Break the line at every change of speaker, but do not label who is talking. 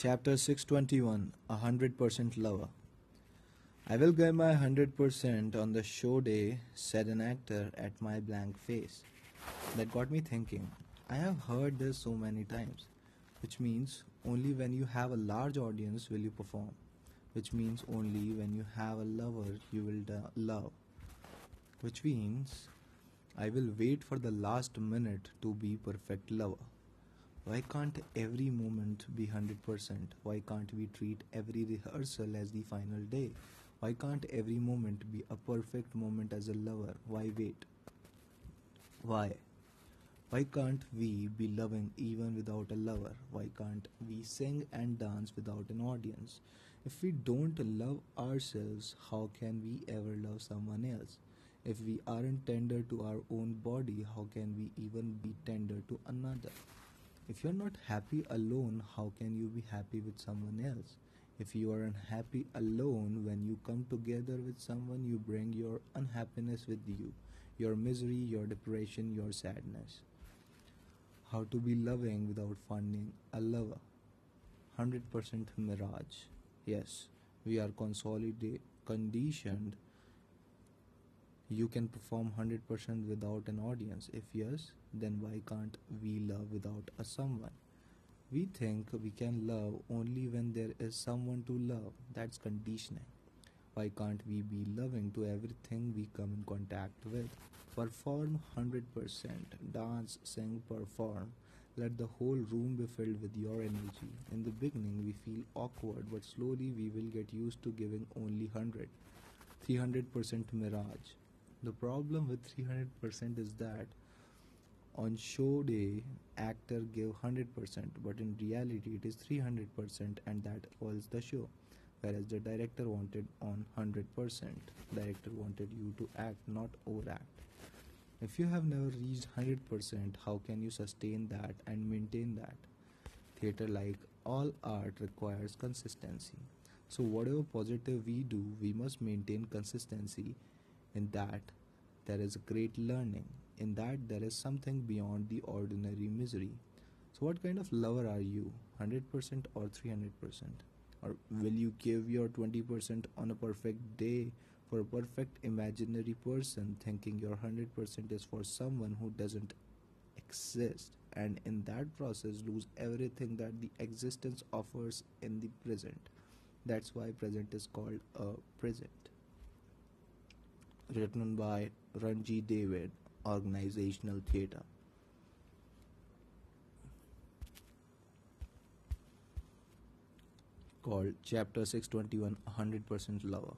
Chapter 621 A Hundred Percent Lover. I will give my hundred percent on the show day, said an actor at my blank face. That got me thinking. I have heard this so many times, which means only when you have a large audience will you perform, which means only when you have a lover you will do- love, which means I will wait for the last minute to be perfect lover. Why can't every moment be 100%? Why can't we treat every rehearsal as the final day? Why can't every moment be a perfect moment as a lover? Why wait? Why? Why can't we be loving even without a lover? Why can't we sing and dance without an audience? If we don't love ourselves, how can we ever love someone else? If we aren't tender to our own body, how can we even be tender to another? If you're not happy alone, how can you be happy with someone else? If you are unhappy alone, when you come together with someone, you bring your unhappiness with you, your misery, your depression, your sadness. How to be loving without finding a lover. 100% mirage. Yes, we are consolidate, conditioned. You can perform 100% without an audience. If yes, then why can't we love without a someone? We think we can love only when there is someone to love. That's conditioning. Why can't we be loving to everything we come in contact with? Perform 100%. Dance, sing, perform. Let the whole room be filled with your energy. In the beginning, we feel awkward, but slowly we will get used to giving only 100. 300% mirage. The problem with 300% is that on show day actor give 100% but in reality it is 300% and that was the show. Whereas the director wanted on 100% director wanted you to act not overact. If you have never reached 100% how can you sustain that and maintain that? Theater like all art requires consistency. So whatever positive we do we must maintain consistency in that there is a great learning in that there is something beyond the ordinary misery. So what kind of lover are you? 100% or 300% or will you give your 20% on a perfect day for a perfect imaginary person thinking your 100% is for someone who doesn't exist and in that process lose everything that the existence offers in the present? That's why present is called a present written by Ranji David organizational theater. Called Chapter 621 100% Lover.